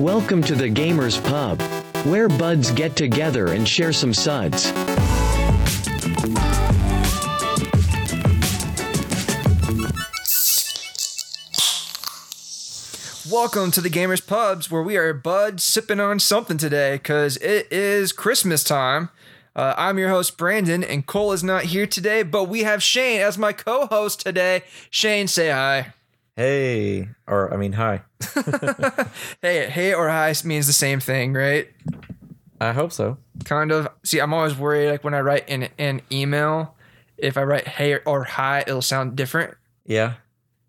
Welcome to the Gamers Pub, where buds get together and share some suds. Welcome to the Gamers Pubs, where we are bud sipping on something today because it is Christmas time. Uh, I'm your host, Brandon, and Cole is not here today, but we have Shane as my co host today. Shane, say hi. Hey, or I mean, hi. Hey, hey or hi means the same thing, right? I hope so. Kind of. See, I'm always worried, like when I write in an email, if I write hey or hi, it'll sound different. Yeah.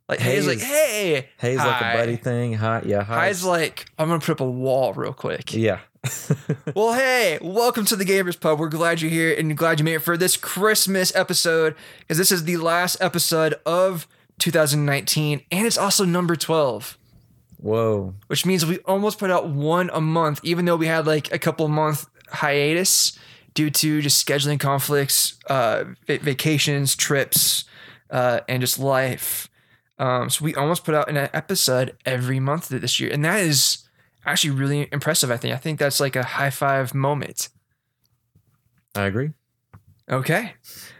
Like hey is like Hey. Hey's like a buddy thing. Hi. Yeah. Hi. Hi's like I'm gonna put up a wall real quick. yeah. Well, hey, welcome to the Gamers Pub. We're glad you're here and glad you made it for this Christmas episode because this is the last episode of 2019 and it's also number 12, Whoa. which means we almost put out one a month, even though we had like a couple month hiatus due to just scheduling conflicts, uh, va- vacations, trips, uh, and just life. Um, so we almost put out an episode every month this year, and that is actually really impressive. I think. I think that's like a high five moment. I agree. Okay,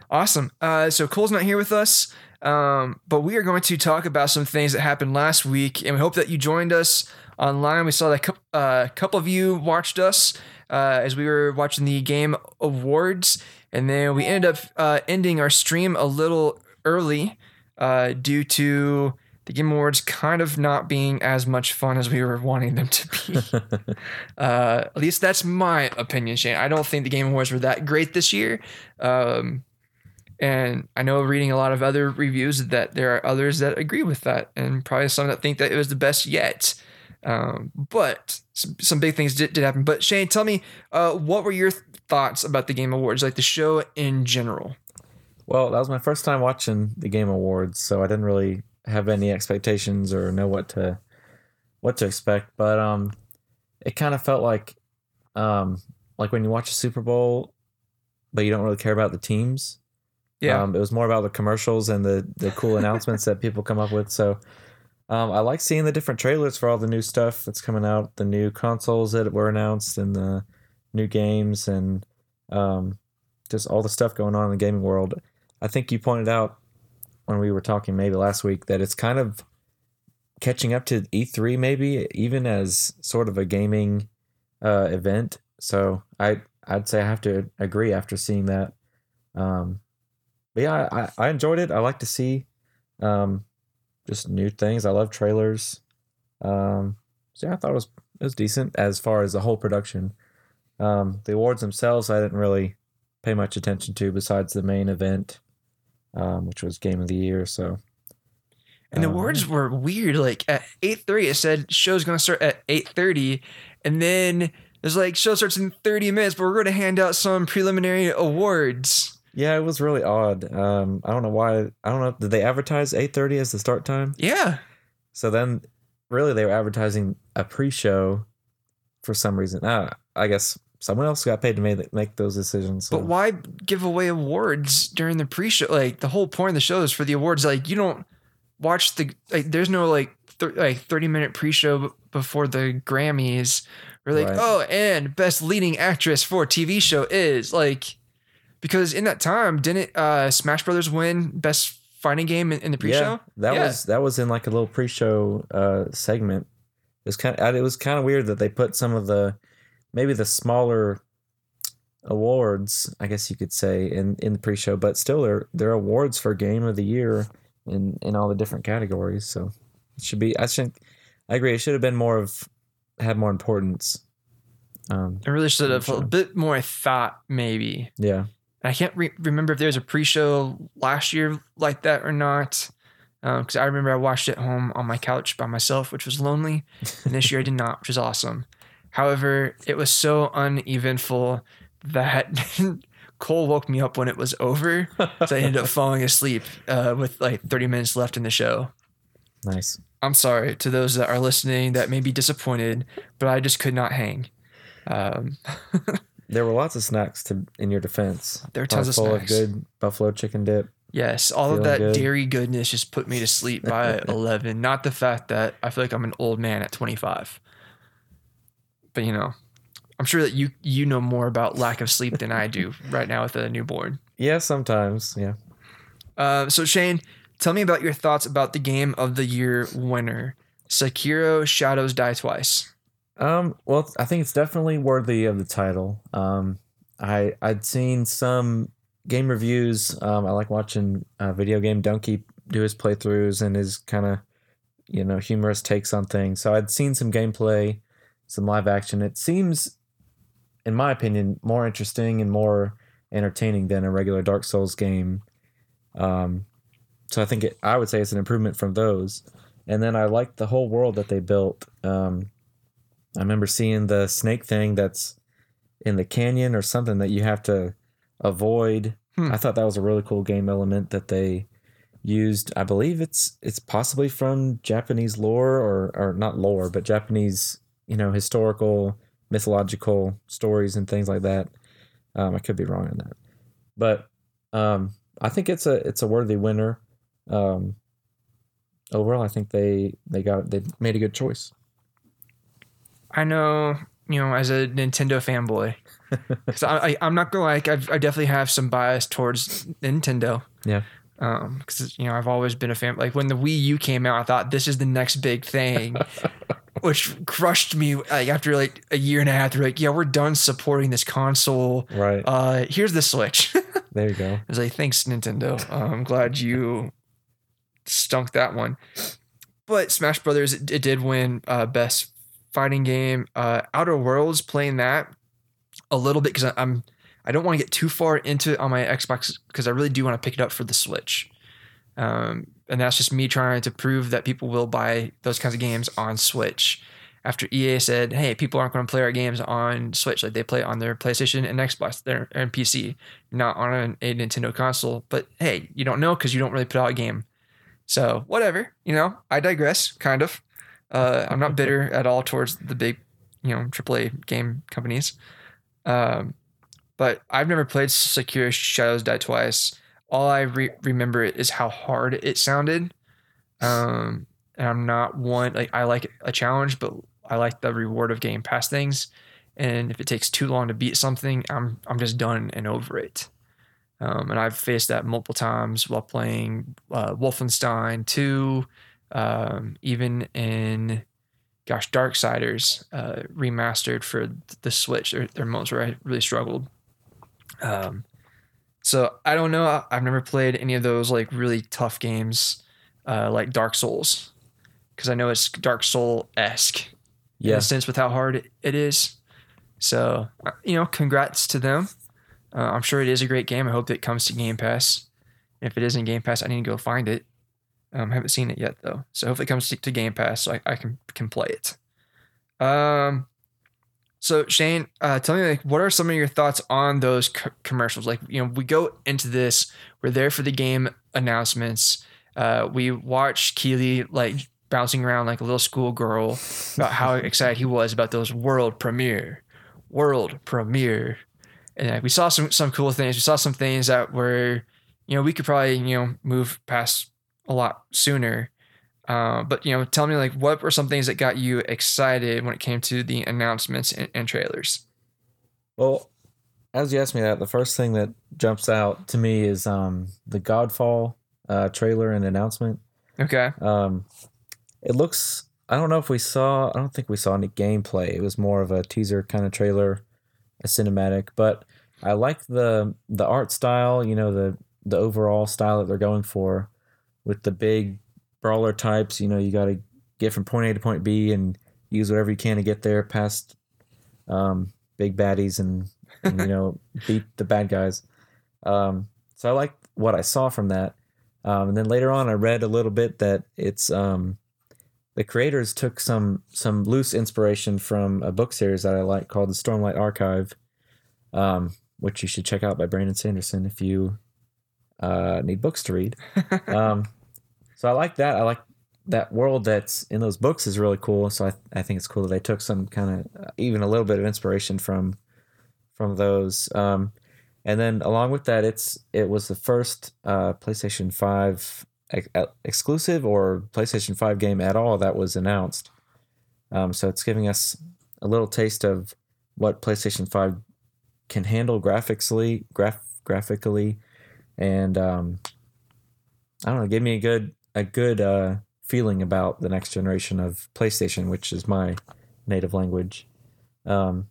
awesome. Uh, so Cole's not here with us, um, but we are going to talk about some things that happened last week, and we hope that you joined us online. We saw that a uh, couple of you watched us uh, as we were watching the Game Awards, and then we ended up uh, ending our stream a little early uh, due to the Game Awards kind of not being as much fun as we were wanting them to be. Uh, at least that's my opinion, Shane. I don't think the Game Awards were that great this year. Um, and I know reading a lot of other reviews that there are others that agree with that, and probably some that think that it was the best yet. Um, but some, big things did, did happen. But Shane, tell me, uh, what were your thoughts about the Game Awards, like the show in general? Well, that was my first time watching the Game Awards, so I didn't really have any expectations or know what to what to expect. But um, it kind of felt like um, like when you watch a Super Bowl, but you don't really care about the teams. Yeah, Um, it was more about the commercials and the the cool announcements that people come up with. So um, I like seeing the different trailers for all the new stuff that's coming out, the new consoles that were announced, and the new games, and um, just all the stuff going on in the gaming world. I think you pointed out when we were talking maybe last week that it's kind of catching up to E3, maybe even as sort of a gaming uh, event. So I I'd say I have to agree after seeing that. Um, but yeah, I, I enjoyed it. I like to see um, just new things. I love trailers. Um, so yeah, I thought it was it was decent as far as the whole production. Um, the awards themselves, I didn't really pay much attention to besides the main event, um, which was Game of the Year. So and the um, words were weird. Like at eight thirty, it said show's gonna start at eight thirty, and then there's like show starts in thirty minutes, but we're going to hand out some preliminary awards. Yeah, it was really odd. Um, I don't know why. I don't know. Did they advertise eight thirty as the start time? Yeah, So then, really, they were advertising a pre-show for some reason. Uh, I guess someone else got paid to make make those decisions. So. but why give away awards during the pre-show? Like the whole point of the show is for the awards. Like you don't watch the like. There's no like th- like thirty minute pre-show before the Grammys. We're like, Right. oh, and best leading actress for TV show is like because in that time didn't uh Smash Brothers win best fighting game in, in the pre-show? Yeah, that Yeah. was that was in like a little pre-show uh, segment. It was kind of it was kind of weird that they put some of the maybe the smaller awards, I guess you could say, in in the pre-show, but still they're they're awards for game of the year in in all the different categories. So it should be. I think I agree. It should have been more of had more importance. Um, I really should have a bit more thought, maybe. yeah, I can't re- remember if there was a pre-show last year like that or not. Because I remember I watched it home on my couch by myself, which was lonely. And this year I did not, which was awesome. However, it was so uneventful that Cole woke me up when it was over. So I ended up falling asleep uh, with like 30 minutes left in the show. nice. I'm sorry to those that are listening that may be disappointed, but I just could not hang. Um, There were lots of snacks to in your defense. there were tons of full snacks. of good buffalo chicken dip. Yes, all of that good. dairy goodness just put me to sleep by 11. Not the fact that I feel like I'm an old man at 25. But you know, I'm sure that you you know more about lack of sleep than I do right now with a newborn. Yeah, sometimes. Yeah. Uh, so Shane, tell me about your thoughts about the game of the year winner, Sekiro: Shadows Die Twice. Um, well, I think it's definitely worthy of the title. Um, I I'd seen some game reviews. Um, I like watching uh, VideoGameDunkey do his playthroughs and his kind of you know humorous takes on things. So I'd seen some gameplay, some live action. It seems, in my opinion, more interesting and more entertaining than a regular Dark Souls game. Um, so I think it, I would say it's an improvement from those. And then I like the whole world that they built. Um, I remember seeing the snake thing that's in the canyon or something that you have to avoid. Hmm. I thought that was a really cool game element that they used. I believe it's it's possibly from Japanese lore or or not lore, but Japanese, you know, historical mythological stories and things like that. Um, I could be wrong on that. But um, I think it's a it's a worthy winner. Um, overall, I think they they got they made a good choice. I know, you know, as a Nintendo fanboy, because I, I I'm not gonna like I've, I definitely have some bias towards Nintendo. Yeah. Um, because you know I've always been a fan. Like when the Wii U came out, I thought this is the next big thing, which crushed me. Like after like a year and a half, they're like, yeah, we're done supporting this console. Right. Uh, here's the Switch. there you go. I was like, thanks, Nintendo. Uh, I'm glad you stunk that one. But Smash Brothers, it, it did win uh, best fighting game. Uh, Outer Worlds playing that a little bit because I'm I don't want to get too far into it on my Xbox because I really do want to pick it up for the Switch. Um, and that's just me trying to prove that people will buy those kinds of games on Switch. After EA said, "Hey, people aren't going to play our games on Switch; like they play on their PlayStation and Xbox, their and PC, not on a, a Nintendo console." But hey, you don't know because you don't really put out a game. So whatever, you know. I digress. Kind of. Uh, I'm not bitter at all towards the big, you know, AAA game companies. Um, but I've never played Sekiro Shadows Die Twice. All I re- remember is how hard it sounded. Um, and I'm not one like I like a challenge, but I like the reward of getting past things. And if it takes too long to beat something, I'm I'm just done and over it. Um, and I've faced that multiple times while playing uh, Wolfenstein 2, um, even in gosh, Darksiders uh, remastered for the Switch. There, there are moments where I really struggled. Um, so I don't know. I've never played any of those like really tough games, uh, like Dark Souls, because I know it's Dark Soul esque in Yeah. a sense with how hard it- it is. So uh, you know, congrats to them. Uh, I'm sure it is a great game. I hope that it comes to Game Pass. If it isn't Game Pass, I need to go find it. Um, I haven't seen it yet though, so hopefully it comes to, to Game Pass so I, I can can play it. Um, so Shane, uh, tell me like what are some of your thoughts on those co- commercials? Like you know, we go into this, we're there for the game announcements. Uh, we watch Keighley like bouncing around like a little schoolgirl about how excited he was about those world premiere, world premiere, and like, we saw some some cool things. We saw some things that were, you know, we could probably you know move past a lot sooner. Uh, but you know, tell me like what were some things that got you excited when it came to the announcements and, and trailers? Well, as you asked me that, the first thing that jumps out to me is um, the Godfall uh, trailer and announcement. Okay. Um, it looks. I don't know if we saw. I don't think we saw any gameplay. It was more of a teaser kind of trailer, a cinematic. But I like the the art style. You know the the overall style that they're going for, with the big brawler types. You know you got to get from point A to point B and use whatever you can to get there past um, big baddies and, and you know beat the bad guys. Um, so I like what I saw from that. Um, and then later on, I read a little bit that it's um, the creators took some some loose inspiration from a book series that I like called the Stormlight Archive, um, which you should check out by Brandon Sanderson if you uh, need books to read. um, so I like that. I like that world that's in those books is really cool. So I, I think it's cool that they took some kind of even a little bit of inspiration from from those. Um, And then along with that, it's it was the first uh, PlayStation Five ex- uh, exclusive or PlayStation Five game at all that was announced. Um, so it's giving us a little taste of what PlayStation Five can handle graphically, graph graphically, and um, I don't know, gave me a good a good uh, feeling about the next generation of PlayStation, which is my native language. Um,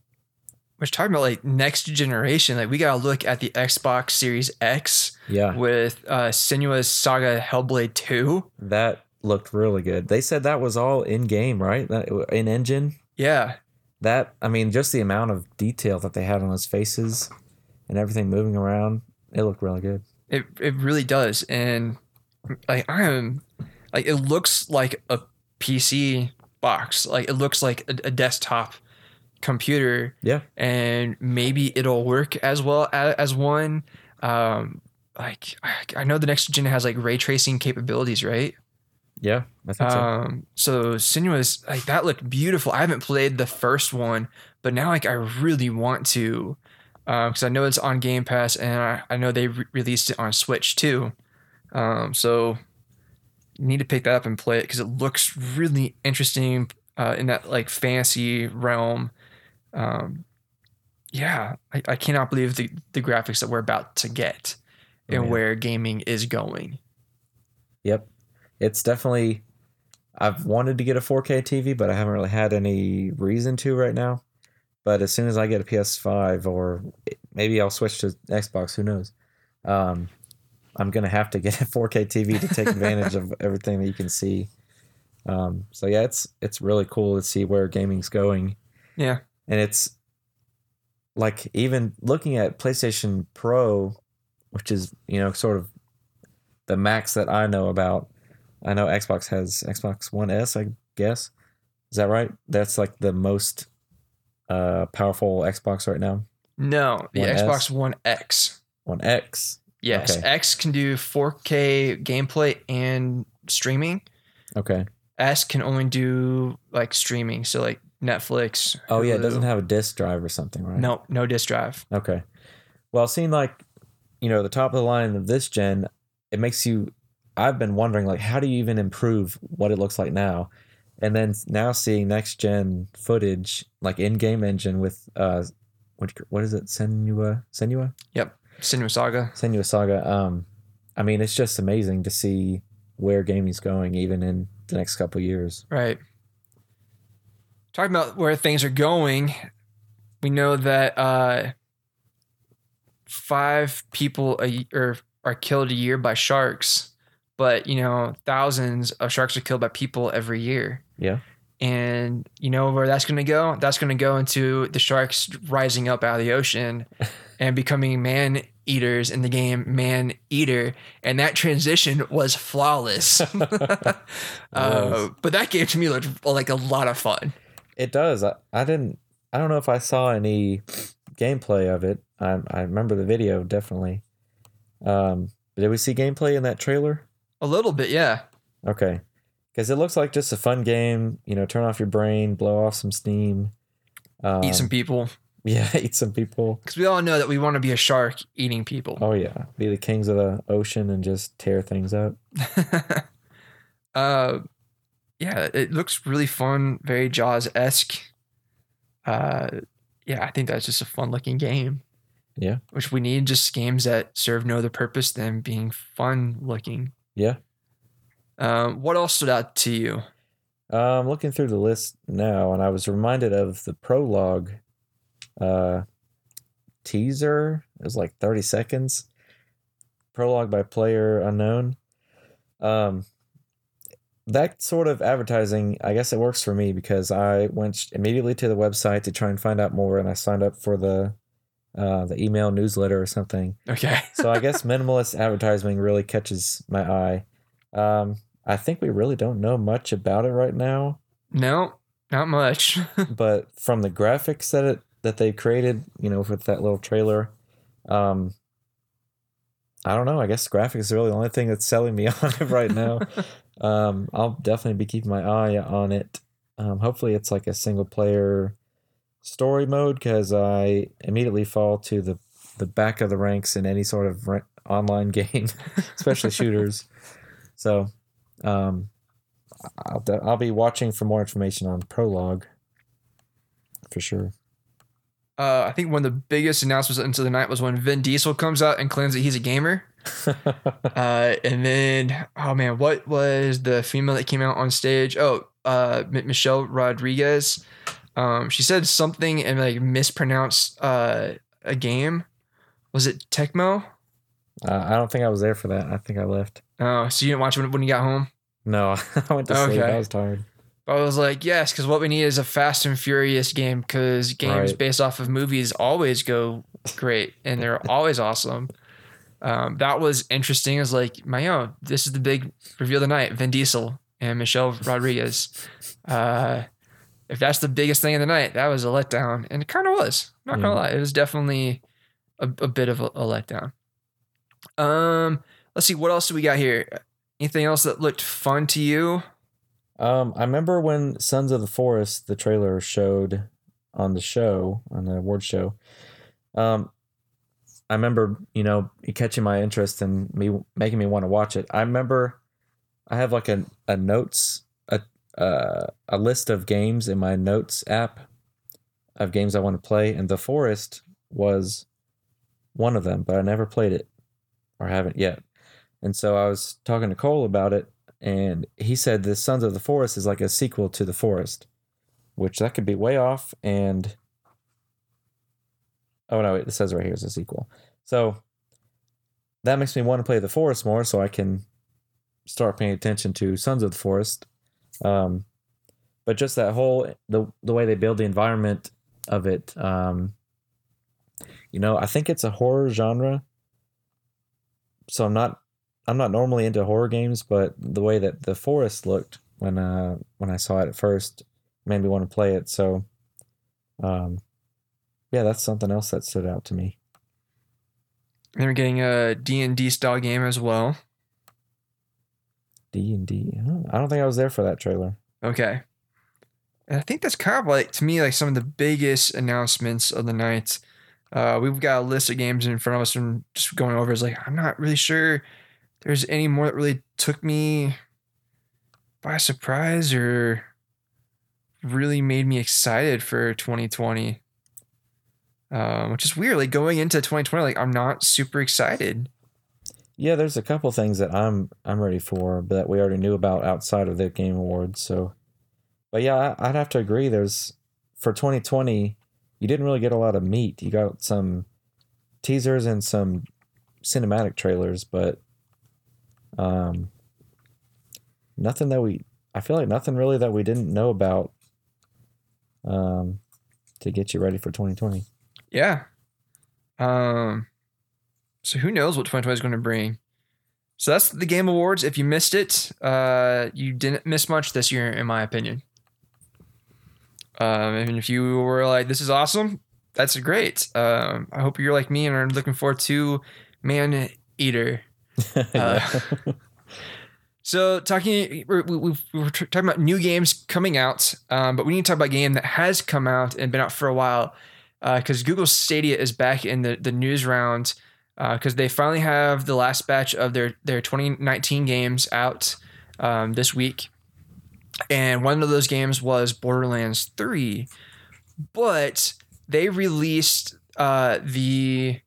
Which talking about like next generation, like we gotta look at the Xbox Series X yeah, with uh Senua's Saga Hellblade 2. that looked really good. They said that was all in game, right? That in engine. Yeah. That I mean, just the amount of detail that they had on those faces and everything moving around, it looked really good. It it really does. And like I am like it looks like a PC box. Like it looks like a, a desktop computer Yeah, and maybe it'll work as well as, as one. Um like I- I know the next gen has like ray tracing capabilities, right? yeah, I think so. Um, so Senua's, like that looked beautiful. I haven't played the first one, but now like I really want to, because I know it's on Game Pass and I, I know they re- released it on Switch too. Um, so need to pick that up and play it because it looks really interesting uh, in that like fantasy realm. Um, yeah, I, I cannot believe the the graphics that we're about to get Oh, and yeah. where gaming is going. Yep. It's definitely I've wanted to get a 4K TV, but I haven't really had any reason to right now. But as soon as I get a PS5 or maybe I'll switch to Xbox, who knows. Um I'm going to have to get a 4K TV to take advantage of everything that you can see. Um so yeah, it's it's really cool to see where gaming's going Yeah. and it's like even looking at PlayStation Pro, which is you know sort of the max that I know about. I know Xbox has Xbox One S, I guess. Is that right? That's like the most uh, powerful Xbox right now. No, the One S? Xbox One X. One X. Yes, Okay. X can do 4K gameplay and streaming. Okay. S can only do like streaming, so like Netflix. Oh yeah, it doesn't have a disk drive or something, right? no no disk drive. Okay. Well, seeing like, you know, the top of the line of this gen, it makes you. I've been wondering, like, how do you even improve what it looks like now? And then now seeing next gen footage, like in game engine with, uh, what what is it, Senua, Senua, yep Senua Saga. Senua Saga. Um, I mean, it's just amazing to see where gaming's going, even in the next couple years. Right. Talking about where things are going, we know that uh, five people a y- or are killed a year by sharks, but you know thousands of sharks are killed by people every year. Yeah. And you know where that's going to go? That's going to go into the sharks rising up out of the ocean and becoming man eaters in the game Man Eater. And that transition was flawless. uh, Was. but that game to me looked like a lot of fun. It does. I, I didn't. I don't know if I saw any gameplay of it. I I remember the video definitely. Um, did we see gameplay in that trailer? A little bit, yeah. Okay, because it looks like just a fun game. You know, turn off your brain, blow off some steam, um, Eat some people. Yeah, eat some people. Because we all know that we want to be a shark eating people. Oh yeah, be the kings of the ocean and just tear things up. uh, yeah, it looks really fun, very Jaws esque. Uh, yeah, I think that's just a fun looking game. Yeah. which we need just games that serve no other purpose than being fun looking. Yeah. Um, what else stood out to you? I'm looking through the list now, and I was reminded of the prologue uh, teaser. It was like 30 seconds. Prologue by PlayerUnknown. Um, that sort of advertising, I guess it works for me because I went immediately to the website to try and find out more, and I signed up for the uh, the email newsletter or something Okay. so I guess minimalist advertising really catches my eye. Um, I think we really don't know much about it right now, no, not much. but from the graphics that it that they created, you know, with that little trailer, um, I don't know. I guess graphics are really the only thing that's selling me on it right now. um, I'll definitely be keeping my eye on it. Um, hopefully, it's like a single player story mode because I immediately fall to the the back of the ranks in any sort of ra- online game, especially shooters. So, um, I'll I'll be watching for more information on Prologue for sure. Uh, I think one of the biggest announcements into the night was when Vin Diesel comes out and claims that he's a gamer. Uh, and then, oh man, what was the female that came out on stage? Oh, uh, Michelle Rodriguez. Um, she said something and like mispronounced uh, a game. Was it Tecmo? Uh, I don't think I was there for that. I think I left. Oh, so you didn't watch it when, when you got home? No, I went to sleep. Okay. I was tired. But I was like, yes, because what we need is a Fast and Furious game because games Right. based off of movies always go great and they're always awesome. Um, that was interesting. It was like, my own, this is the big reveal of the night Vin Diesel and Michelle Rodriguez. Uh, if that's the biggest thing of the night, that was a letdown. And it kind of was. Not going to Yeah. lie. It was definitely a, a bit of a, a letdown. Um, let's see. What else do we got here? Anything else that looked fun to you? Um, I remember when Sons of the Forest, the trailer showed on the show, on the award show. Um, I remember, you know, catching my interest and me making me want to watch it. I remember I have like a, a notes, uh, a list of games in my notes app of games I want to play. And The Forest was one of them, but I never played it or haven't yet. And so I was talking to Cole about it and he said the Sons of the Forest is like a sequel to The Forest, which that could be way off. And oh no, it says right here is a sequel. So that makes me want to play The Forest more, so I can start paying attention to Sons of the Forest. Um, but just that whole the the way they build the environment of it, um, you know, I think it's a horror genre. So I'm not I'm not normally into horror games, but the way that the forest looked when uh when I saw it at first made me want to play it. So, um, yeah, that's something else that stood out to me. We're getting a D&D style game as well. D and D. I don't think I was there for that trailer. Okay. And I think that's kind of like, to me, like some of the biggest announcements of the night. Uh, we've got a list of games in front of us and just going over is like, I'm not really sure there's any more that really took me by surprise or really made me excited for 2020. Um, which is weird. Like going into 2020, like I'm not super excited. Yeah, there's a couple things that I'm I'm ready for, that we already knew about outside of the Game Awards. So, but yeah, I- I'd have to agree. There's for 2020, you didn't really get a lot of meat. You got some teasers and some cinematic trailers, but um, nothing that we. I feel like nothing really that we didn't know about. Um, to get you ready for 2020. Yeah. Um so who knows what 2020 is going to bring. So that's the Game Awards. If you missed it, uh you didn't miss much this year in my opinion. Um and if you were like this is awesome, that's great. Um I hope you're like me and are looking forward to Man Eater. Yeah. So talking, we're, we, we we talking about new games coming out, um, but we need to talk about a game that has come out and been out for a while, because Google Stadia is back in the the news round, because they finally have the last batch of their their 2019 games out um, this week, and one of those games was Borderlands 3, but they released uh, the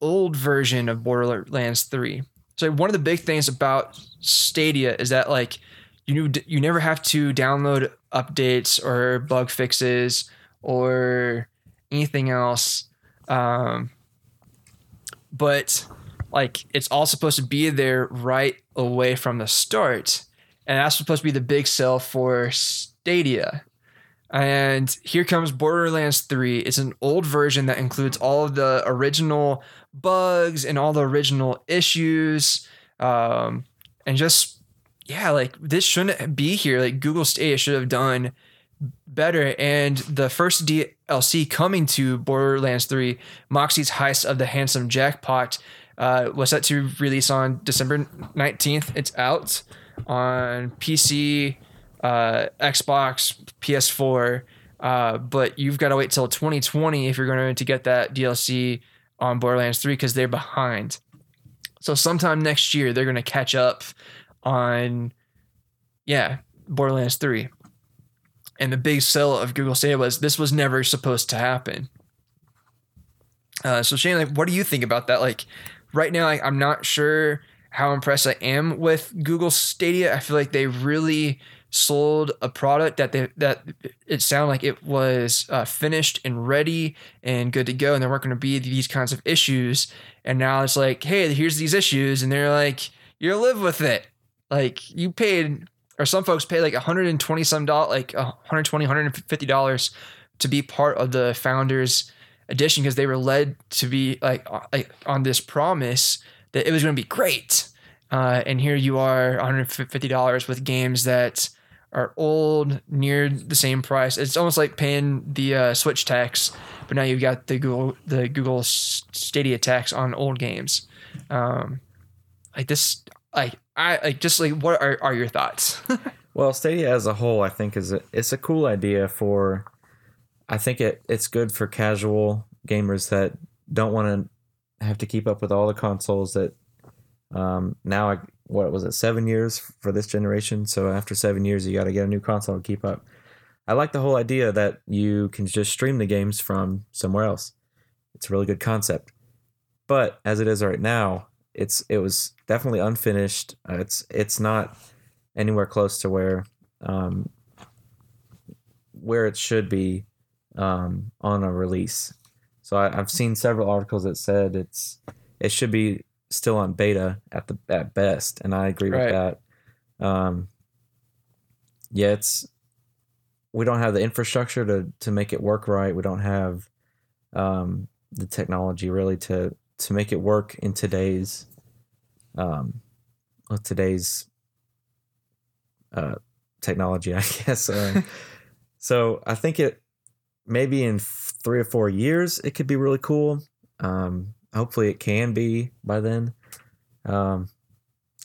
old version of Borderlands 3. So one of the big things about Stadia is that like you you never have to download updates or bug fixes or anything else. Um, but like it's all supposed to be there right away from the start, and that's supposed to be the big sell for Stadia. And here comes Borderlands 3. It's an old version that includes all of the original bugs and all the original issues. Um, and just, yeah, like this shouldn't be here. Like Google Stadia should have done better. And the first DLC coming to Borderlands 3, Moxxi's Heist of the Handsome Jackpot, uh, was set to release on December 19th. It's out on PC, uh, Xbox, PS4. Uh, but you've got to wait till 2020 if you're going to get that DLC on Borderlands 3 because they're behind. So sometime next year they're going to catch up on yeah, Borderlands 3. And the big sell of Google Stadia was this was never supposed to happen. Uh, so Shane, like, what do you think about that? Like, right now, like, I'm not sure how impressed I am with Google Stadia. I feel like they really sold a product that they that it sounded like it was uh, finished and ready and good to go, and there weren't going to be these kinds of issues. And now it's like, hey, here's these issues, and they're like, you live with it. Like you paid, or some folks paid like 120 some dollars, like 120, 150 dollars to be part of the founders edition because they were led to be like, like on this promise that it was going to be great. Uh, and here you are, $150 with games that are old, near the same price. It's almost like paying the uh, Switch tax, but now you've got the Google the Google Stadia tax on old games. Um, like this, like I like just like what are, are your thoughts? Well, Stadia as a whole, I think is a, it's a cool idea for. I think it it's good for casual gamers that don't want to have to keep up with all the consoles that. Um, now, I, what was it? Seven years for this generation. So after seven years, you got to get a new console to keep up. I like the whole idea that you can just stream the games from somewhere else. It's a really good concept. But as it is right now, it's it was definitely unfinished. Uh, it's it's not anywhere close to where um, where it should be um, on a release. So I, I've seen several articles that said it's it should be still on beta at the at best, and I agree Right. with that. Um, yeah, it's we don't have the infrastructure to to make it work right. We don't have um, the technology really to to make it work in today's um, today's uh, technology, I guess. Um, so I think it maybe in three or four years it could be really cool. Um, hopefully it can be by then. Um,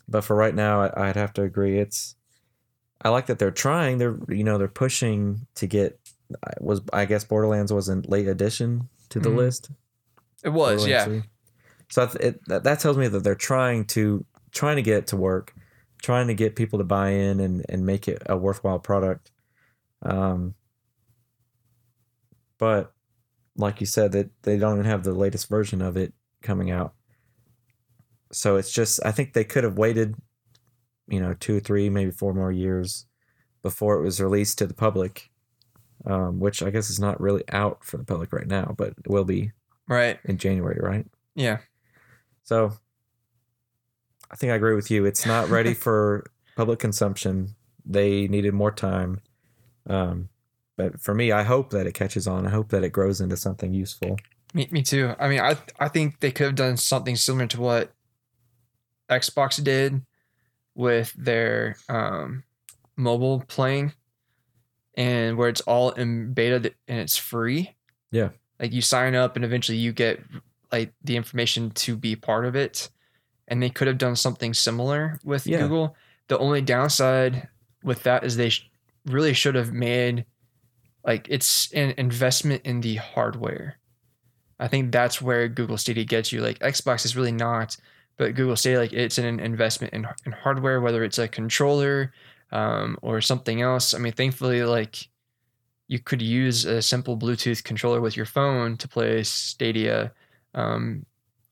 but for right now, I, I'd have to agree. It's I like that they're trying. They're you know they're pushing to get I was I guess Borderlands was a late addition to the Mhm. list. it was, yeah. 3. So it, that, that tells me that they're trying to trying to get it to work, trying to get people to buy in and and make it a worthwhile product. Um, but like you said, that they don't even have the latest version of it coming out. So it's just I think they could have waited, you know, two, three, maybe four more years before it was released to the public. Um, which I guess is not really out for the public right now, but it will be Right. in January, right? Yeah. So I think I agree with you. It's not ready for public consumption. They needed more time. Um, but for me, I hope that it catches on. I hope that it grows into something useful. Me, me too. I mean, I I think they could have done something similar to what Xbox did with their um, mobile playing, and where it's all in beta and it's free. Yeah. like you sign up and eventually you get like the information to be part of it, and they could have done something similar with Yeah. Google. The only downside with that is they sh- really should have made like it's an investment in the hardware. I think that's where Google Stadia gets you. Like Xbox is really not, but Google Stadia like it's an investment in, in hardware, whether it's a controller um, or something else. I mean, thankfully, like you could use a simple Bluetooth controller with your phone to play Stadia, um,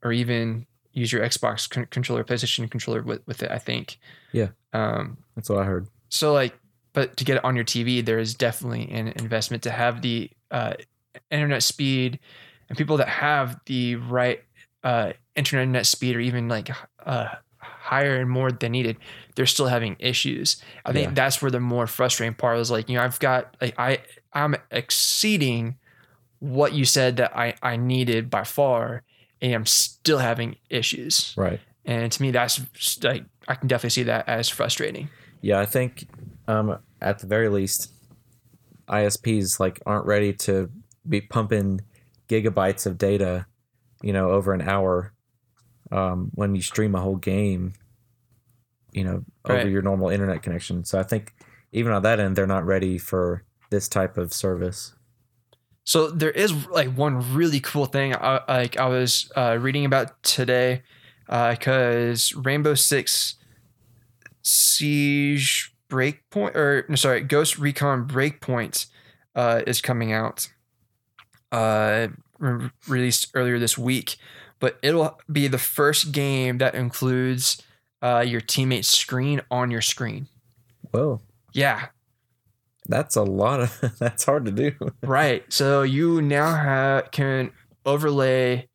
or even use your Xbox con- controller, PlayStation controller with, with it. I think. Yeah. Um, That's what I heard. so like but to get it on your tv there is definitely an investment to have the uh, internet speed and people that have the right uh, internet speed or even like uh, higher and more than needed they're still having issues i think Yeah. that's where the more frustrating part is like you know i've got like i i'm exceeding what you said that i i needed by far and i'm still having issues Right. and to me that's like i can definitely see that as frustrating Yeah, I think um, at the very least, ISPs like aren't ready to be pumping gigabytes of data, you know, over an hour um, when you stream a whole game, you know, over Right. your normal internet connection. So I think even on that end, they're not ready for this type of service. So there is like one really cool thing I, like I was uh, reading about today, because Rainbow Six Siege Breakpoint or no, sorry, Ghost Recon Breakpoint uh, is coming out, uh, re- released earlier this week, but it'll be the first game that includes uh, your teammate's screen on your screen. Whoa, Yeah, that's a lot of. That's hard to do. right. So you now have can overlay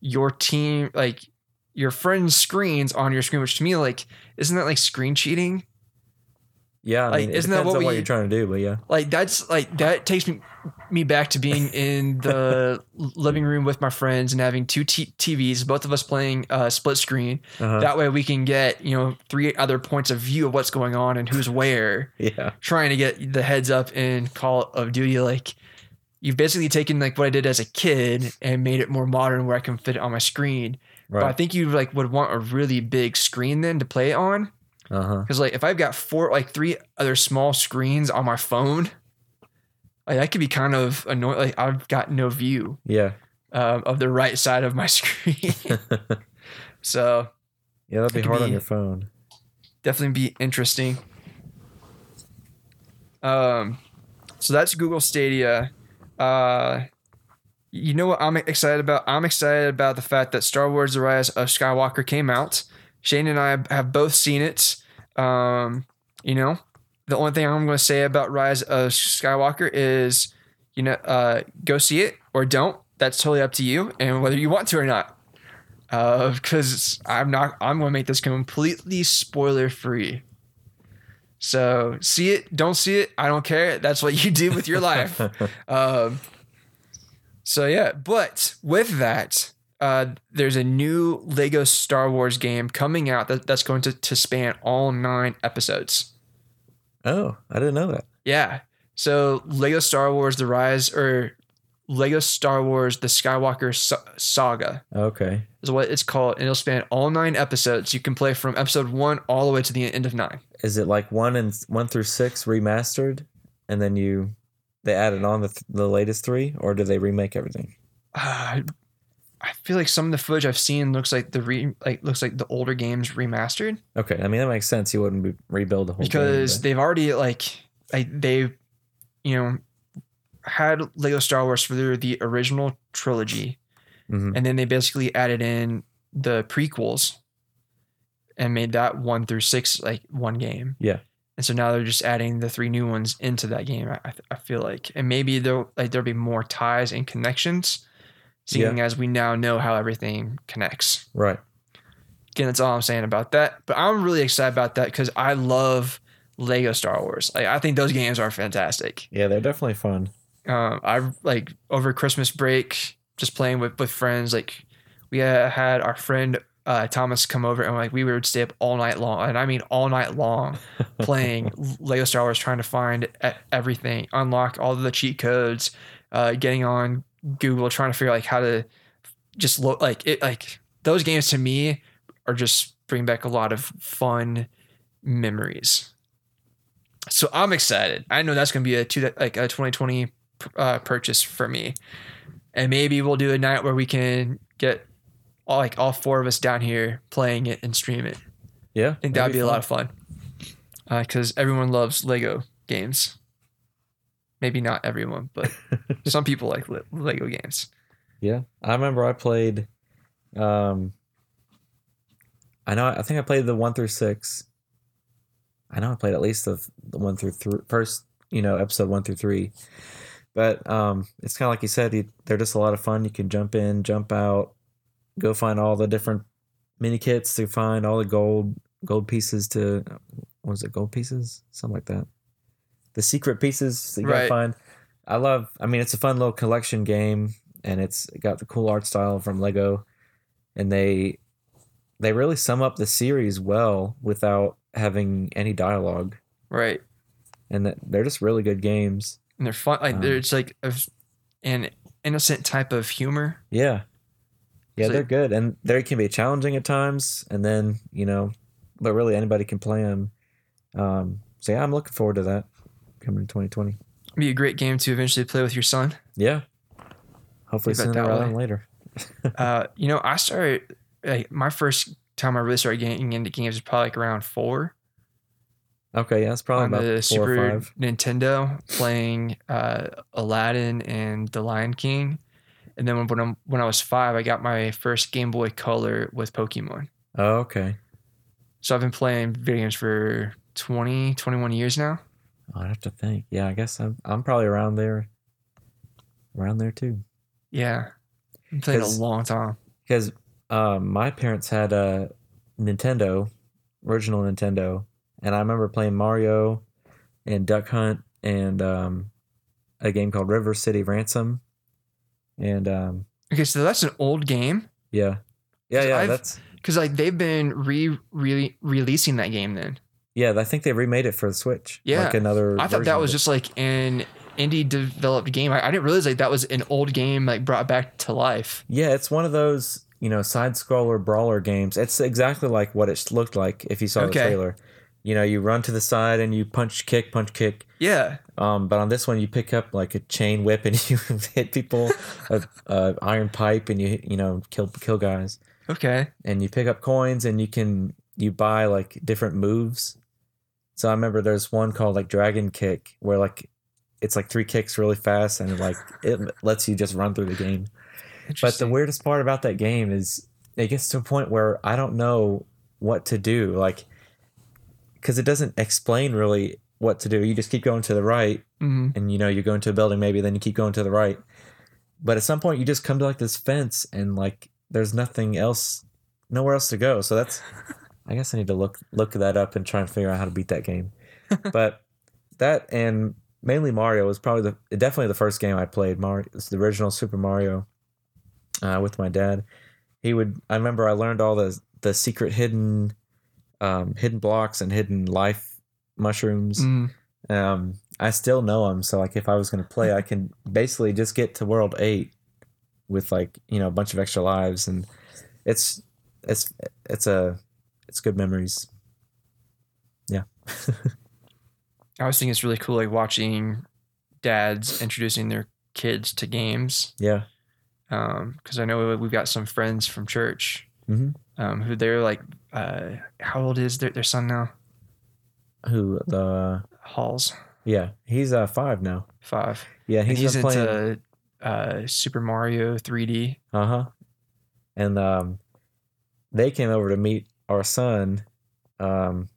your team like your friends' screens on your screen, which to me like isn't that like screen cheating? Yeah, I Like, mean, it isn't that what on what you're trying to do, but yeah, Like that's like that takes me me back to being in the living room with my friends and having two t- TVs, both of us playing uh, split screen. uh-huh. That way we can get you know three other points of view of what's going on and who's where. yeah, Trying to get the heads up in Call of Duty, like you've basically taken like what I did as a kid and made it more modern where I can fit it on my screen. But I think you like would want a really big screen then to play it on. Uh huh. Because like if I've got four like three other small screens on my phone, like that could be kind of annoying. Like I've got no view Yeah, um, of the right side of my screen. so yeah, that'd be hard on your phone. definitely be interesting. Um, so that's Google Stadia. Uh, you know what I'm excited about? I'm excited about the fact that Star Wars: The Rise of Skywalker came out. Shane and I have both seen it. Um, you know, the only thing I'm going to say about Rise of Skywalker is, you know, uh, go see it or don't. That's totally up to you and whether you want to or not. Uh, because I'm not. I'm going to make this completely spoiler free. So see it, don't see it. I don't care. That's what you do with your life. Um, so yeah, but with that, uh, there's a new Lego Star Wars game coming out that, that's going to, to span all nine episodes. oh, I didn't know that. Yeah. So Lego Star Wars: The Rise or Lego Star Wars: The Skywalker Sa- Saga Okay. is what it's called, and it'll span all nine episodes. You can play from episode one all the way to the end of nine. Is it like one and one through six remastered, and then you they added on the th- the latest three, or do they remake everything? Uh, I feel like some of the footage I've seen looks like the re like looks like the older games remastered. Okay, I mean that makes sense. You wouldn't be, rebuild the whole because game, they've already like like they you know had Lego Star Wars for the original trilogy Mhm. and then they basically added in the prequels and made that 1 through 6 like one game. Yeah. And so now they're just adding the three new ones into that game. I, I feel like, and maybe there'll like there'll be more ties and connections, seeing as we now know how everything connects right. again, that's all I'm saying about that. But I'm really excited about that because I love Lego Star Wars. Like I think those games are fantastic. Yeah, they're definitely fun. Um, I like over Christmas break, just playing with with friends. Like we uh, had our friend uh, Thomas come over, and like we would stay up all night long, and I mean all night long, playing Lego Star Wars, trying to find everything, unlock all of the cheat codes, uh, getting on Google, trying to figure out like how to just look like it. Like those games to me are just bring back a lot of fun memories. So I'm excited. I know that's gonna be a two like a 2020 uh, purchase for me, and maybe we'll do a night where we can get all like all four of us down here playing it and stream it. Yeah, I think that'd be, a lot of fun because everyone loves Lego games. Maybe not everyone, but some people like Le- Lego games. Yeah, I remember I played. Um, I know. I think I played the one through six. I know I played at least the, the one through three, first, you know, episode one through three. But um, it's kind of like you said, you, they're just a lot of fun. You can jump in, jump out, go find all the different mini kits to find all the gold gold pieces to what was it gold pieces something like that the secret pieces that you Right. gotta find i love i mean it's a fun little collection game and it's got the cool art style from lego and they they really sum up the series well without having any dialogue Right. and that- they're just really good games And they're fun. Like Um, there's like a, an innocent type of humor. yeah yeah So- they're good and they can be challenging at times and then you know but really anybody can play them um so yeah i'm looking forward to that coming in 2020 Be a great game to eventually play with your son. yeah Hopefully sooner rather than later. Uh, you know, I started like my first time I really started getting into games was probably like around four Okay, yeah, that's probably on about the Super. Nintendo, playing uh, Aladdin and The Lion King. And then when I'm, when I was five, I got my first Game Boy Color with Pokemon. Oh, okay. So I've been playing video games for 20, 21 years now. I'd have to think. Yeah, I guess I'm I'm probably around there. Around there too. Yeah. I'm playing a long time. Because um, my parents had a Nintendo, original Nintendo, and I remember playing Mario and Duck Hunt and um, a game called River City Ransom. And um, Okay, so that's an old game yeah, yeah, yeah. I've- that's because like they've been re, re releasing that game then. Yeah. I think they remade it for the Switch. Yeah. like another. I thought that was just like an indie developed game. I, I didn't realize like that was an old game like brought back to life. Yeah, it's one of those, you know, side scroller brawler games. It's exactly like what it looked like if you saw Okay. the trailer. You know, you run to the side and you punch, kick, punch, kick. Yeah. Um, but on this one, you pick up like a chain whip and you hit people, a, a iron pipe, and you you know kill kill guys. Okay. And you pick up coins and you can you buy like different moves. So I remember there's one called like Dragon Kick where like it's like three kicks really fast and like it lets you just run through the game. But the weirdest part about that game is it gets to a point where I don't know what to do. Like, because it doesn't explain really what to do. You just keep going to the right, Mhm. and you know you go into a building maybe, then you keep going to the right. But at some point, you just come to like this fence, and like there's nothing else, nowhere else to go. So that's, I guess I need to look look that up and try and figure out how to beat that game. but that and mainly Mario was probably the definitely the first game I played. Mario, it's the original Super Mario uh, with my dad. He would. I remember I learned all the the secret hidden um, hidden blocks and hidden life mushrooms. Mm. Um, I still know them. So like, if I was going to play, I can basically just get to world eight with like you know a bunch of extra lives, and it's it's it's a it's good memories. Yeah. I always think it's really cool like watching dads introducing their kids to games. yeah. Um, because I know we've got some friends from church Mhm. um, who they're like, uh, how old is their, their son now? Who the Halls yeah he's uh five now. five. Yeah, he's, he's playing. into uh, Super Mario 3D. Uh huh. And um, they came over to meet our son. Um,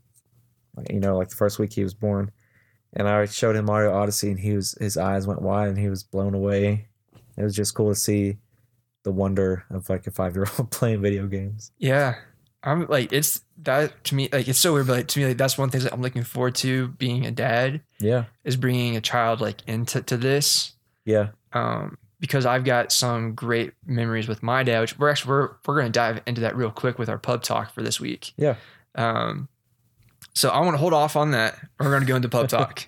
you know, like the first week he was born, and I showed him Mario Odyssey, and he was his eyes went wide, and he was blown away. It was just cool to see the wonder of like a five year old playing video games. Yeah. I'm like it's that to me like it's so weird, but like, to me like that's one thing that I'm looking forward to being a dad Yeah, is bringing a child like into to this. yeah, Um, because I've got some great memories with my dad, which we're actually we're we're gonna dive into that real quick with our pub talk for this week. yeah. Um, so I want to hold off on that. We're gonna go into pub talk.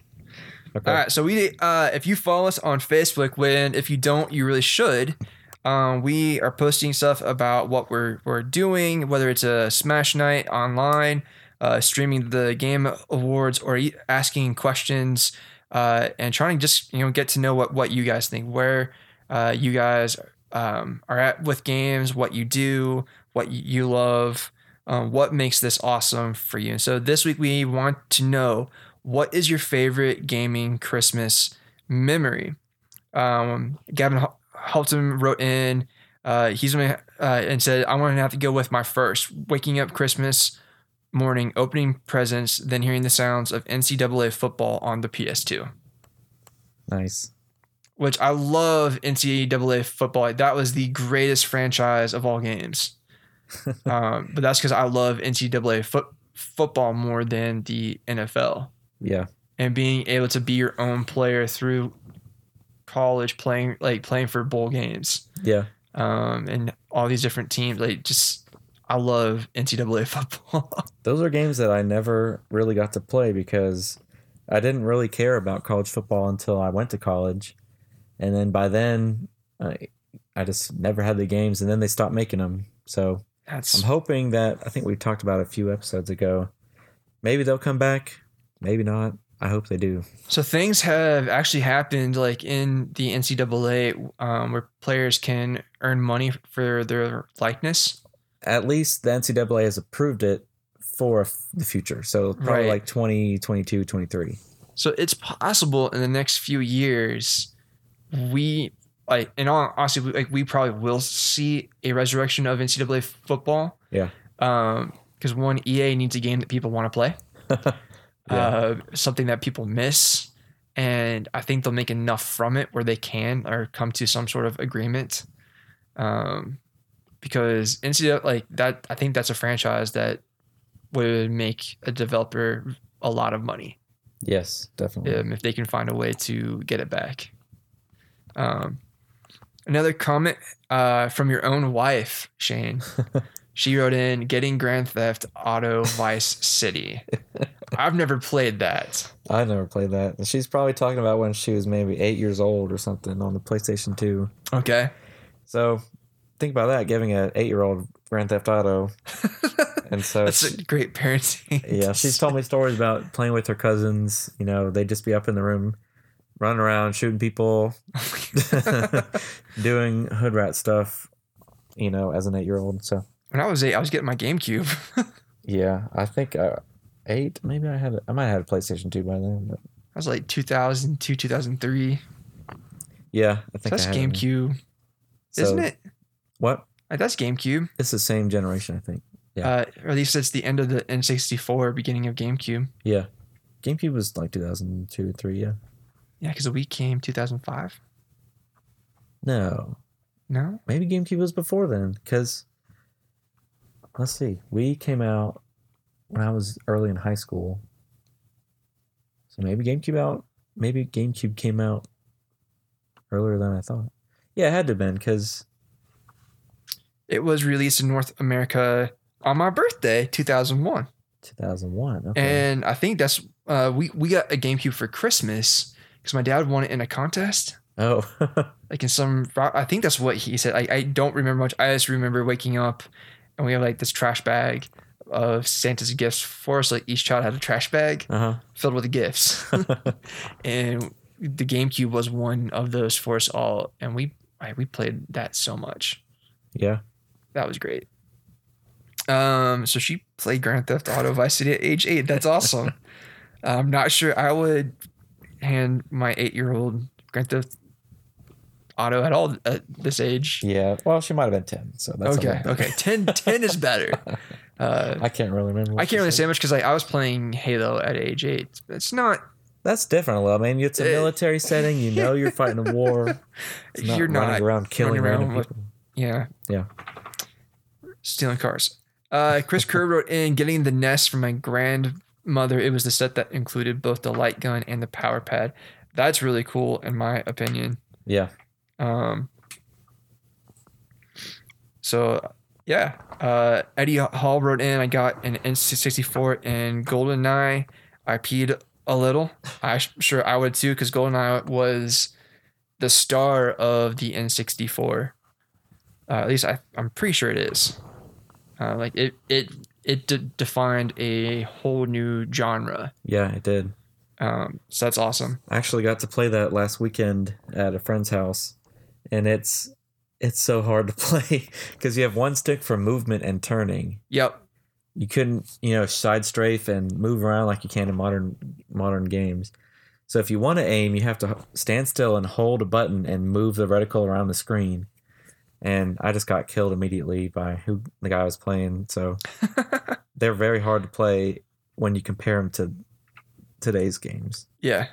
Okay. All right. So we, uh, if you follow us on Facebook, when if you don't, you really should. Um, we are posting stuff about what we're we're doing, whether it's a Smash Night online, uh, streaming the game awards, or asking questions, uh, and trying to just you know get to know what what you guys think, where uh, you guys um, are at with games, what you do, what you love, um, what makes this awesome for you. And so this week we want to know what is your favorite gaming Christmas memory? Um, Gavin Helton wrote in. Uh, he's uh, and said, "I'm gonna have to go with my first. Waking up Christmas morning, opening presents, then hearing the sounds of NCAA football on the PS2." Nice. Which I love NCAA football. That was the greatest franchise of all games. um, but that's because I love NCAA foot football more than the NFL. Yeah, and being able to be your own player through college playing like playing for bowl games yeah. um and all these different teams like just i love ncaa football Those are games that I never really got to play because I didn't really care about college football until I went to college, and then by then, I, I just never had the games, and then they stopped making them. So that's I'm hoping that I think we talked about a few episodes ago. Maybe they'll come back, maybe not. I hope they do. So things have actually happened like in the NCAA um, where players can earn money for their likeness. At least the NCAA has approved it for the future. So probably Right. like 2022, 23. So it's possible in the next few years, we like, and all, honestly, we- like we probably will see a resurrection of NCAA football. Yeah. Um, because one EA needs a game that people want to play, Yeah. uh, something that people miss, and I think they'll make enough from it where they can or come to some sort of agreement. Um, because NCAA like that, I think that's a franchise that would make a developer a lot of money yes, definitely. um, if they can find a way to get it back. Um, another comment uh, from your own wife, Shane. she wrote in getting Grand Theft Auto Vice City. I've never played that. I never played that. And She's probably talking about when she was maybe eight years old or something on the PlayStation 2. Okay. So think about that, giving an eight year old Grand Theft Auto. And so That's great parenting. yeah, she's told me stories about playing with her cousins. You know, they'd just be up in the room, running around, shooting people, doing hood rat stuff, you know, as an eight year old. So when I was eight, I was getting my GameCube. Yeah, I think uh, eight, maybe I had, a, I might have had a PlayStation 2 by then. But was like 2002, 2003. yeah, I So think that's I had. GameCube, So- isn't it? What? Like, that's GameCube. It's the same generation, I think. Yeah. Uh, or at least it's the end of the N64, beginning of GameCube. Yeah. GameCube was like 2002, 3, yeah. Yeah, because the Wii came 2005. No, No? maybe GameCube was before then because let's see, we came out when I was early in high school. So maybe GameCube out, maybe GameCube came out earlier than I thought. Yeah, it had to have been because It was released in North America on my birthday, 2001. 2001. Okay. And I think that's, uh, we, we got a GameCube for Christmas because my dad won it in a contest. oh, Like in some, I think that's what he said. I, I don't remember much. I just remember waking up and we have like this trash bag of Santa's gifts for us. Like each child had a trash bag uh filled with the gifts. and the GameCube was one of those for us all, and we I, we played that so much. yeah. That was great. Um, so she played Grand Theft Auto Vice City at age eight. That's awesome. I'm not sure I would hand my eight year old Grand Theft Auto at all at this age. Yeah. Well, she might have been 10. So that's okay, okay, 10, 10 is better. Uh, I can't really remember. I can't really said. say much because like, I was playing Halo at age eight. It's not. That's different a little. I mean, it's a Eh. military setting. You know, you're fighting a war. It's not You're running not around killing running around random with- people. Yeah. Yeah. Stealing cars. Uh, Chris Kerr wrote in getting the NES from my grandmother. It was the set that included both the light gun and the power pad. That's really cool, in my opinion. Yeah. Um, so, yeah. Uh, Eddie Hall wrote in I got an N64 and GoldenEye. I peed a little. I'm sure I would too, because GoldenEye was the star of the N64. Uh, at least I, I'm pretty sure it is. Uh, like it, it, it de- defined a whole new genre. Yeah, it did. Um, so that's awesome. I actually got to play that last weekend at a friend's house, and it's it's so hard to play because you have one stick for movement and turning. Yep. You couldn't, you know, side strafe and move around like you can in modern modern games. So if you want to aim, you have to stand still and hold a button and move the reticle around the screen. And I just got killed immediately by who the guy was playing. So they're very hard to play when you compare them to today's games. Yeah.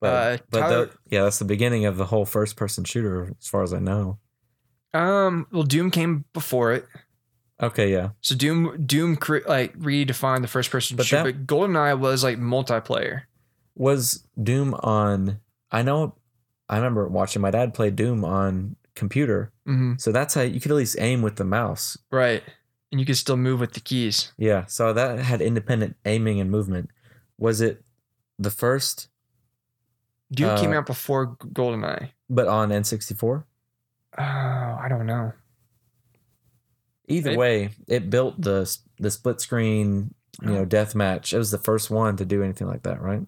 But, Uh, but Tyler- tho- yeah, that's the beginning of the whole first person shooter, as far as I know. Um. Well, Doom came before it. Okay, yeah, So Doom Doom cre- like redefined the first person But shooter, that- but GoldenEye was like multiplayer. was Doom on? I know, I remember watching my dad play Doom on computer, hmm so that's how you could at least aim with the mouse. Right. And you could still move with the keys. Yeah, so that had independent aiming and movement. Was it the first, came Uh, out before GoldenEye. but on N64? Oh, I don't know. Either Maybe- way, it built the the split screen you know death match. It was the first one to do anything like that, right?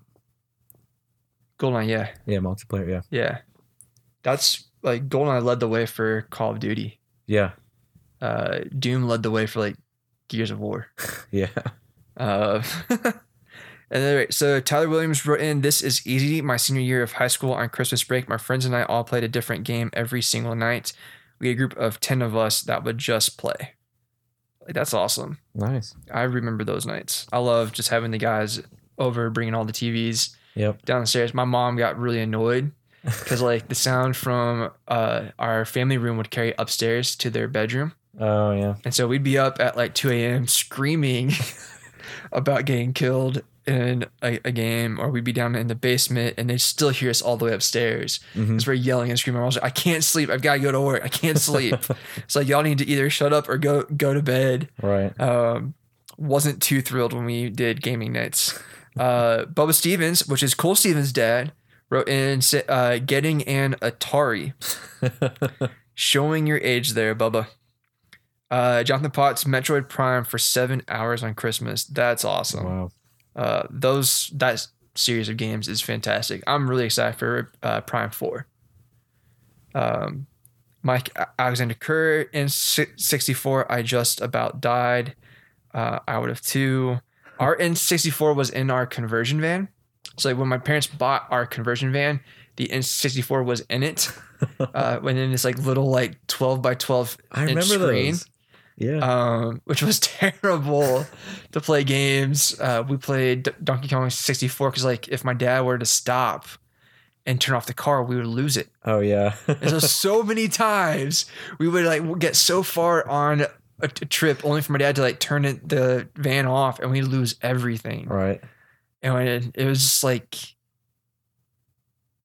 Goldeneye, yeah, Yeah, multiplayer. Yeah, yeah. That's like Goldeneye led the way for Call of Duty. yeah, Uh, Doom led the way for like Gears of War. yeah. Uh, and then, so Tyler Williams wrote in, "This is easy. My senior year of high school on Christmas break, my friends and I all played a different game every single night. We had a group of ten of us that would just play. Like that's awesome. Nice. I remember those nights. I love just having the guys over, bringing all the TVs Yep. downstairs. My mom got really annoyed because like the sound from uh, our family room would carry upstairs to their bedroom, Oh yeah. and so we'd be up at like two a.m. screaming about getting killed in a, a game, or we'd be down in the basement and they'd still hear us all the way upstairs Mhm. because we're yelling and screaming. I was like, I can't sleep. I've got to go to work. I can't sleep. it's like y'all need to either shut up or go go to bed. Right. Um, wasn't too thrilled when we did gaming nights. Uh, Bubba Stevens, which is Cole Stevens' dad, wrote in uh, getting an Atari, showing your age there, Bubba. Uh, Jonathan Potts, Metroid Prime for seven hours on Christmas. That's awesome. wow. Uh, those that series of games is fantastic. I'm really excited for uh, Prime Four. Um, Mike Alexander Kerr in 64. I just about died. Uh, I would have too. Our N64 was in our conversion van. So like when my parents bought our conversion van, the N64 was in it. Uh, when in this like little like 12 by 12 I inch remember screen those. Yeah. um, which was terrible to play games. Uh, we played D- Donkey Kong 64 because, like, if my dad were to stop and turn off the car, we would lose it. oh yeah. And so, so many times we would like get so far on a, a trip only for my dad to like turn it, the van off and we lose everything. right. And it, it was just like,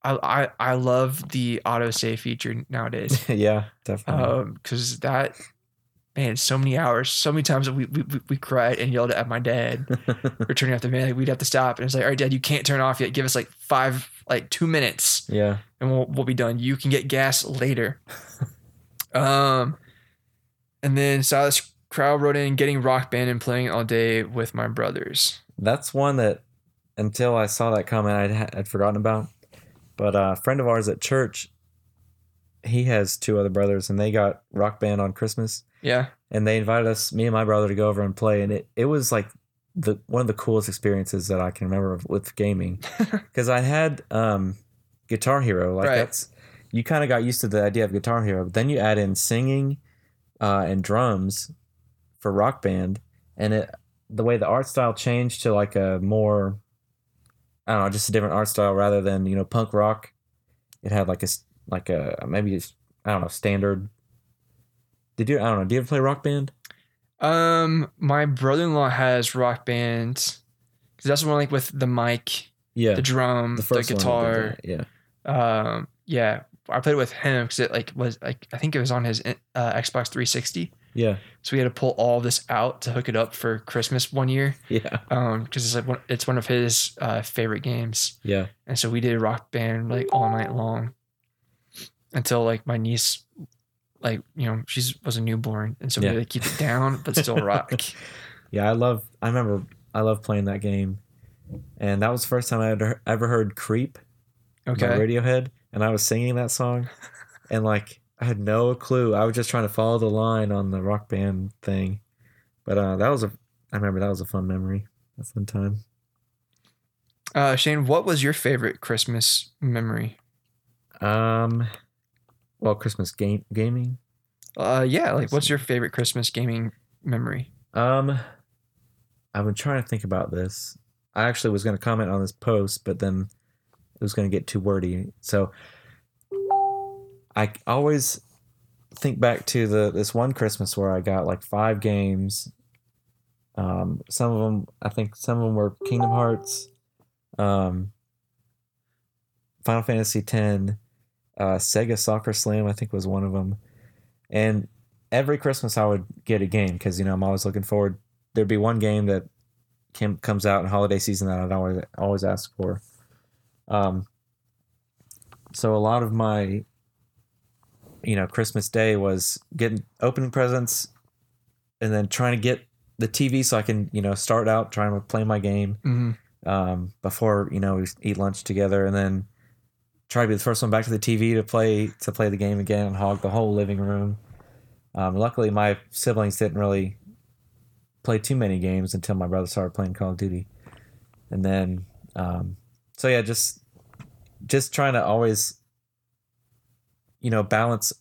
I, I, I love the auto save feature nowadays yeah. Definitely. um because that man so many hours so many times we, we we- cried and yelled at my dad for turning off the van like we'd have to stop and it's like all right dad you can't turn off yet give us like five like two minutes yeah. and we'll, we'll be done you can get gas later um and then silas crowd wrote in getting rock band and playing all day with my brothers That's one that until I saw that comment, I'd, I'd forgotten about. But uh, a friend of ours at church, he has two other brothers, and they got rock band on Christmas, yeah and they invited us, me and my brother, to go over and play, and it, it was like the one of the coolest experiences that I can remember with gaming, because I had um, Guitar Hero, like Right. that's you kind of got used to the idea of Guitar Hero, but then you add in singing uh, and drums for Rock Band, and it the way the art style changed to like a more I don't know, just a different art style rather than you know punk rock. It had like a like a maybe it's, I don't know standard. Did you I don't know? Do you ever play Rock Band? um my brother-in-law has rock band because that's the one like with the mic Yeah, the drum the, that guitar that, Yeah, um yeah i played with him because it like was like i think it was on his uh, xbox 360 yeah, so we had to pull all this out to hook it up for christmas one year yeah, um because it's like one, it's one of his uh favorite games yeah. and so we did rock band like all night long until like my niece like you know she's was a newborn and so we Yeah. had to keep it down but still rock Yeah, I love. I remember. I love playing that game, and that was the first time I had ever heard "Creep" by okay Radiohead, and I was singing that song, and like I had no clue. I was just trying to follow the line on the rock band thing, but uh, that was a. I remember that was a fun memory, a fun time. uh shane what was your favorite christmas memory Um, well, Christmas game gaming. uh yeah like what's your favorite christmas gaming memory Um, I've been trying to think about this. I actually was going to comment on this post, but then it was going to get too wordy. So I always think back to the this one Christmas where I got like five games. Um, some of them, I think, some of them were Kingdom Hearts, um, Final Fantasy X, uh, Sega Soccer Slam, I think was one of them, and every Christmas I would get a game because you know I'm always looking forward. There'd be one game that came, comes out in holiday season that I'd always always ask for. Um, so a lot of my, you know, Christmas Day was getting opening presents, and then trying to get the TV so I can you know start out trying to play my game hmm um, before you know we eat lunch together, and then try to be the first one back to the TV to play to play the game again and hog the whole living room. Um, luckily, my siblings didn't really play too many games until my brother started playing Call of Duty, and then um, so yeah, just just trying to always you know balance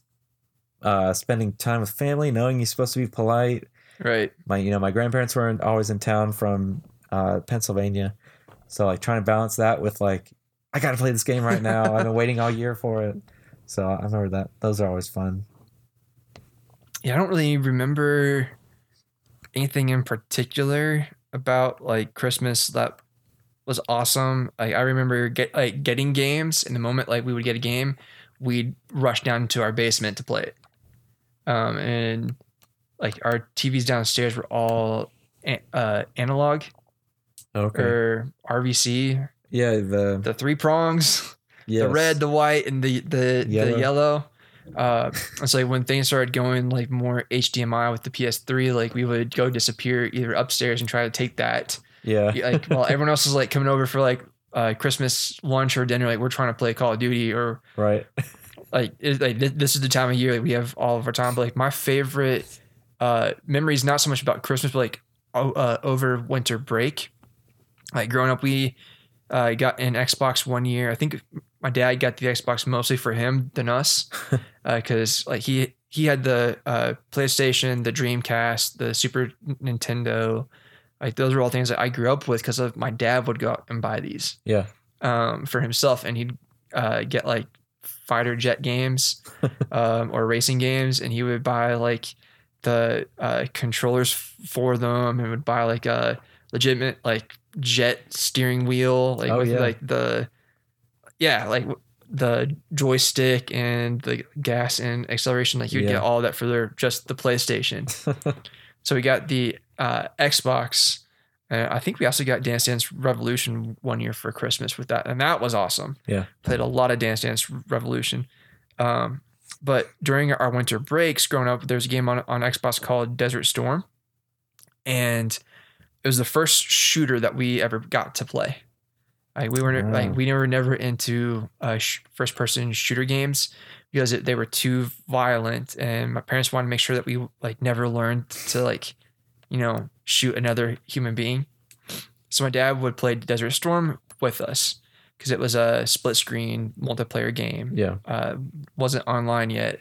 uh, spending time with family, knowing you're supposed to be polite. Right. My you know my grandparents weren't always in town from uh, Pennsylvania, so like trying to balance that with like I got to play this game right now. I've been waiting all year for it. So I remember that. Those are always fun. Yeah, I don't really remember anything in particular about like Christmas that was awesome. Like I remember get like getting games in the moment like we would get a game, we'd rush down to our basement to play it. Um and like our TVs downstairs were all uh analog Okay. or RVC, yeah. The the three prongs. yes. the red, the white, and the the Yellow. the yellow. Uh, it's like when things started going like more HDMI with the PS3, like we would go disappear either upstairs and try to take that. Yeah. Like while everyone else is like coming over for like uh, Christmas lunch or dinner, like we're trying to play Call of Duty or Right. like it, like thi- this is the time of year like we have all of our time. But like my favorite uh, memory is not so much about Christmas, but like o- uh, over winter break. Like growing up, we uh, got an Xbox one year. I think my dad got the Xbox mostly for him than us, because like he he had the uh, PlayStation, the Dreamcast, the Super Nintendo. Like those were all things that I grew up with because of my dad would go out and buy these Yeah. um, for himself, and he'd uh, get like fighter jet games um, or racing games, and he would buy like the uh, controllers for them, and would buy like a legitimate like jet steering wheel, like Oh, with yeah. like the yeah, like the joystick and the gas and acceleration. Like you would Yeah. get all that for their just the PlayStation. So we got the uh, Xbox. Uh, I think we also got Dance Dance Revolution one year for Christmas with that, and that was awesome. Yeah. played a lot of Dance Dance Revolution. Um, but during our winter breaks, growing up, there was a game on on Xbox called Desert Storm, and it was the first shooter that we ever got to play. Like we were Ah. like we were never into uh, sh- first person shooter games because it, they were too violent, and my parents wanted to make sure that we like never learned to like, you know, shoot another human being. So my dad would play Desert Storm with us because it was a split screen multiplayer game. yeah. Uh, wasn't online yet,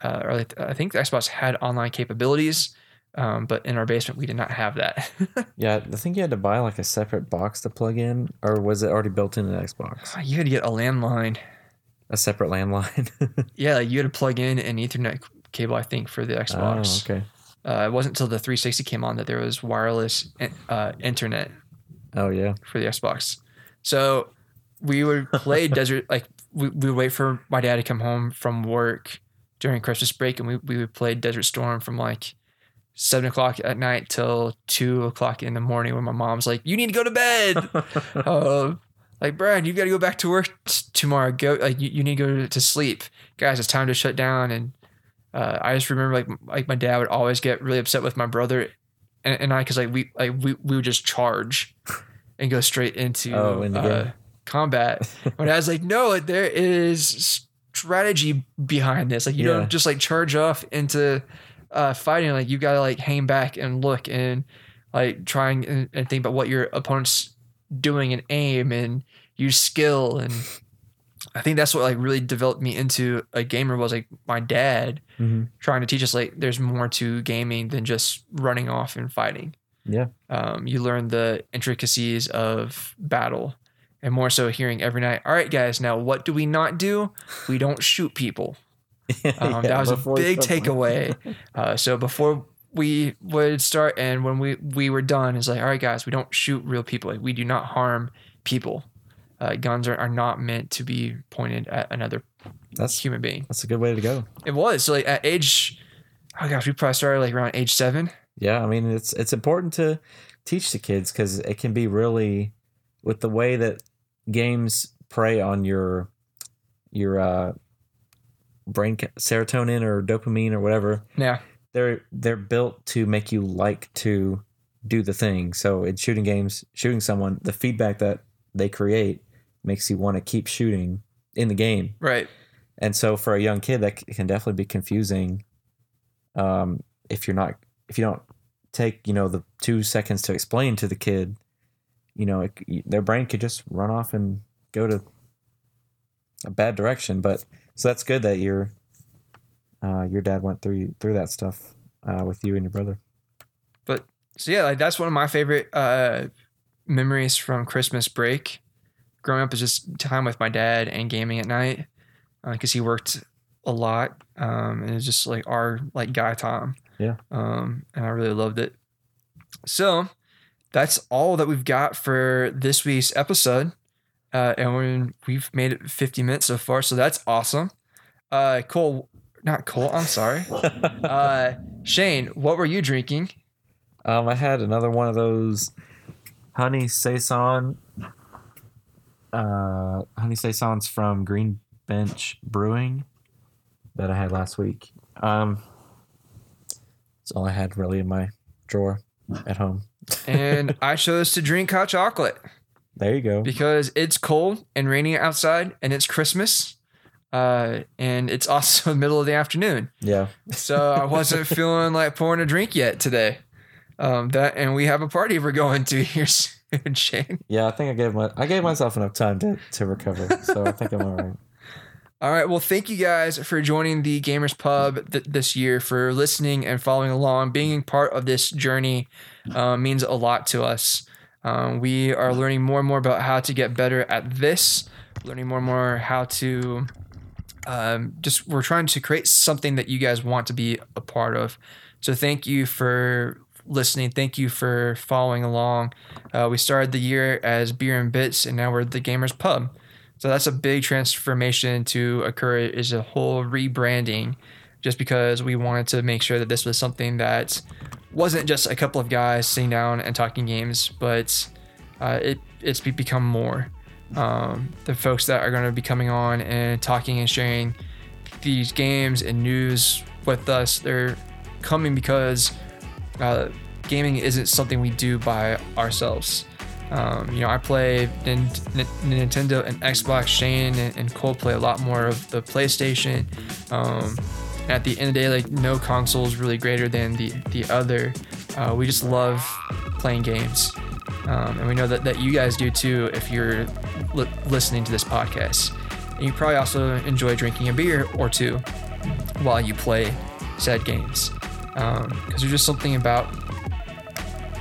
uh, or I think the Xbox had online capabilities, um, but in our basement we did not have that. Yeah. I think you had to buy like a separate box to plug in, or was it already built into the Xbox? you had to get a landline. A separate landline. Yeah, like you had to plug in an Ethernet cable, I think, for the Xbox. Oh, okay. Uh, it wasn't until the 360 came on that there was wireless uh, internet Oh yeah. for the Xbox. So we would play Desert, like we, we would wait for my dad to come home from work during Christmas break, and we, we would play Desert Storm from like seven o'clock at night till two o'clock in the morning when my mom's like, "You need to go to bed." uh, like Brad, you got to go back to work t- tomorrow. Go, like you, you need to go to sleep, guys. It's time to shut down. And uh, I just remember like like my dad would always get really upset with my brother and, and I because like we like we, we would just charge and go straight into Oh, in the uh, combat. But I was like, no, like, there is strategy behind this. Like you Yeah. don't just like charge off into uh, fighting. Like you gotta like hang back and look and like trying and, and think about what your opponent's doing and aim and use skill and I think that's what like really developed me into a gamer was like my dad Mhm. trying to teach us like there's more to gaming than just running off and fighting. Yeah. Um, you learn the intricacies of battle and more so hearing every night, all right, guys, now what do we not do? We don't shoot people. Um, Yeah, that was a big takeaway. Uh, so before we would start and when we, we were done, it's like, all right, guys, we don't shoot real people. Like we do not harm people. Uh, guns are, are not meant to be pointed at another That's human being. that's a good way to go. It was so like at age, oh gosh, we probably started like around age seven. Yeah, I mean it's it's important to teach the kids because it can be really with the way that games prey on your your uh, brain ca- serotonin or dopamine or whatever. Yeah. they're they're built to make you like to do the thing. So in shooting games, shooting someone, the feedback that they create makes you want to keep shooting in the game. Right. And so for a young kid, that c- can definitely be confusing. Um, if you're not, if you don't take, you know, the two seconds to explain to the kid, you know, it, their brain could just run off and go to a bad direction. But so that's good that your, uh, your dad went through through that stuff uh, with you and your brother. But so yeah, like that's one of my favorite uh, memories from Christmas break. Growing up is just time with my dad and gaming at night because he worked a lot um, and it's just like our like guy time. Yeah. Um, and I really loved it. So that's all that we've got for this week's episode. Uh, and we- we've made it 50 minutes so far, so that's awesome. Uh, Cole, not Cole, I'm sorry. Uh, Shane, what were you drinking? Um, I had another one of those honey saison. Uh, honey saisons from Green Bench Brewing that I had last week. Um, that's all I had really in my drawer at home. and I chose to drink hot chocolate There you go. because it's cold and rainy outside and it's Christmas. Uh, and it's also middle of the afternoon. Yeah, So I wasn't feeling like pouring a drink yet today. Um, that and we have a party we're going to here soon, Shane. yeah. I think I gave my I gave myself enough time to to recover, so I think I'm all right. All right. Well, thank you guys for joining the Gamers Pub th- this year, for listening and following along. Being part of this journey uh, means a lot to us. Um, we are learning more and more about how to get better at this, learning more and more how to um, just, we're trying to create something that you guys want to be a part of. So thank you for listening. Thank you for following along. Uh, we started the year as Beer and Bits, and now we're the Gamers Pub. So that's a big transformation to occur is a whole rebranding just because we wanted to make sure that this was something that wasn't just a couple of guys sitting down and talking games, but uh, it it's become more. Um, the folks that are going to be coming on and talking and sharing these games and news with us, they're coming because uh, gaming isn't something we do by ourselves. Um, you know, I play Nin- Nin- Nintendo and Xbox. Shane and, and Cole play a lot more of the PlayStation. Um, and at the end of the day, like no console is really greater than the the other. Uh, we just love playing games, um, and we know that that you guys do too. If you're li- listening to this podcast, and you probably also enjoy drinking a beer or two while you play said games, because there's just something about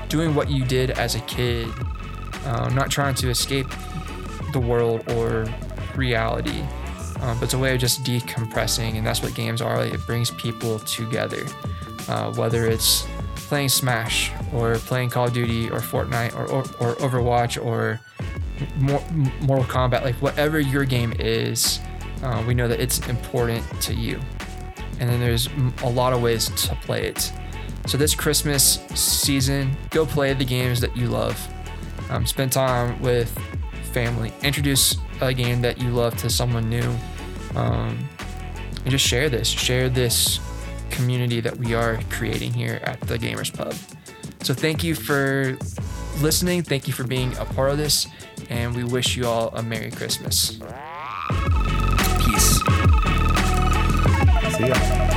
doing what you did as a kid uh, not trying to escape the world or reality, um, but it's a way of just decompressing, and that's what games are. Like, it brings people together, uh, whether it's playing Smash or playing Call of Duty or Fortnite or, or, or Overwatch or Mor- Mortal Kombat, like whatever your game is, uh, we know that it's important to you. And then there's a lot of ways to play it. So this Christmas season, go play the games that you love um, spend time with family introduce a game that you love to someone new um, and just share this share this community that we are creating here at the gamers pub. So thank you for listening thank you for being a part of this and we wish you all a merry christmas. Peace. See ya.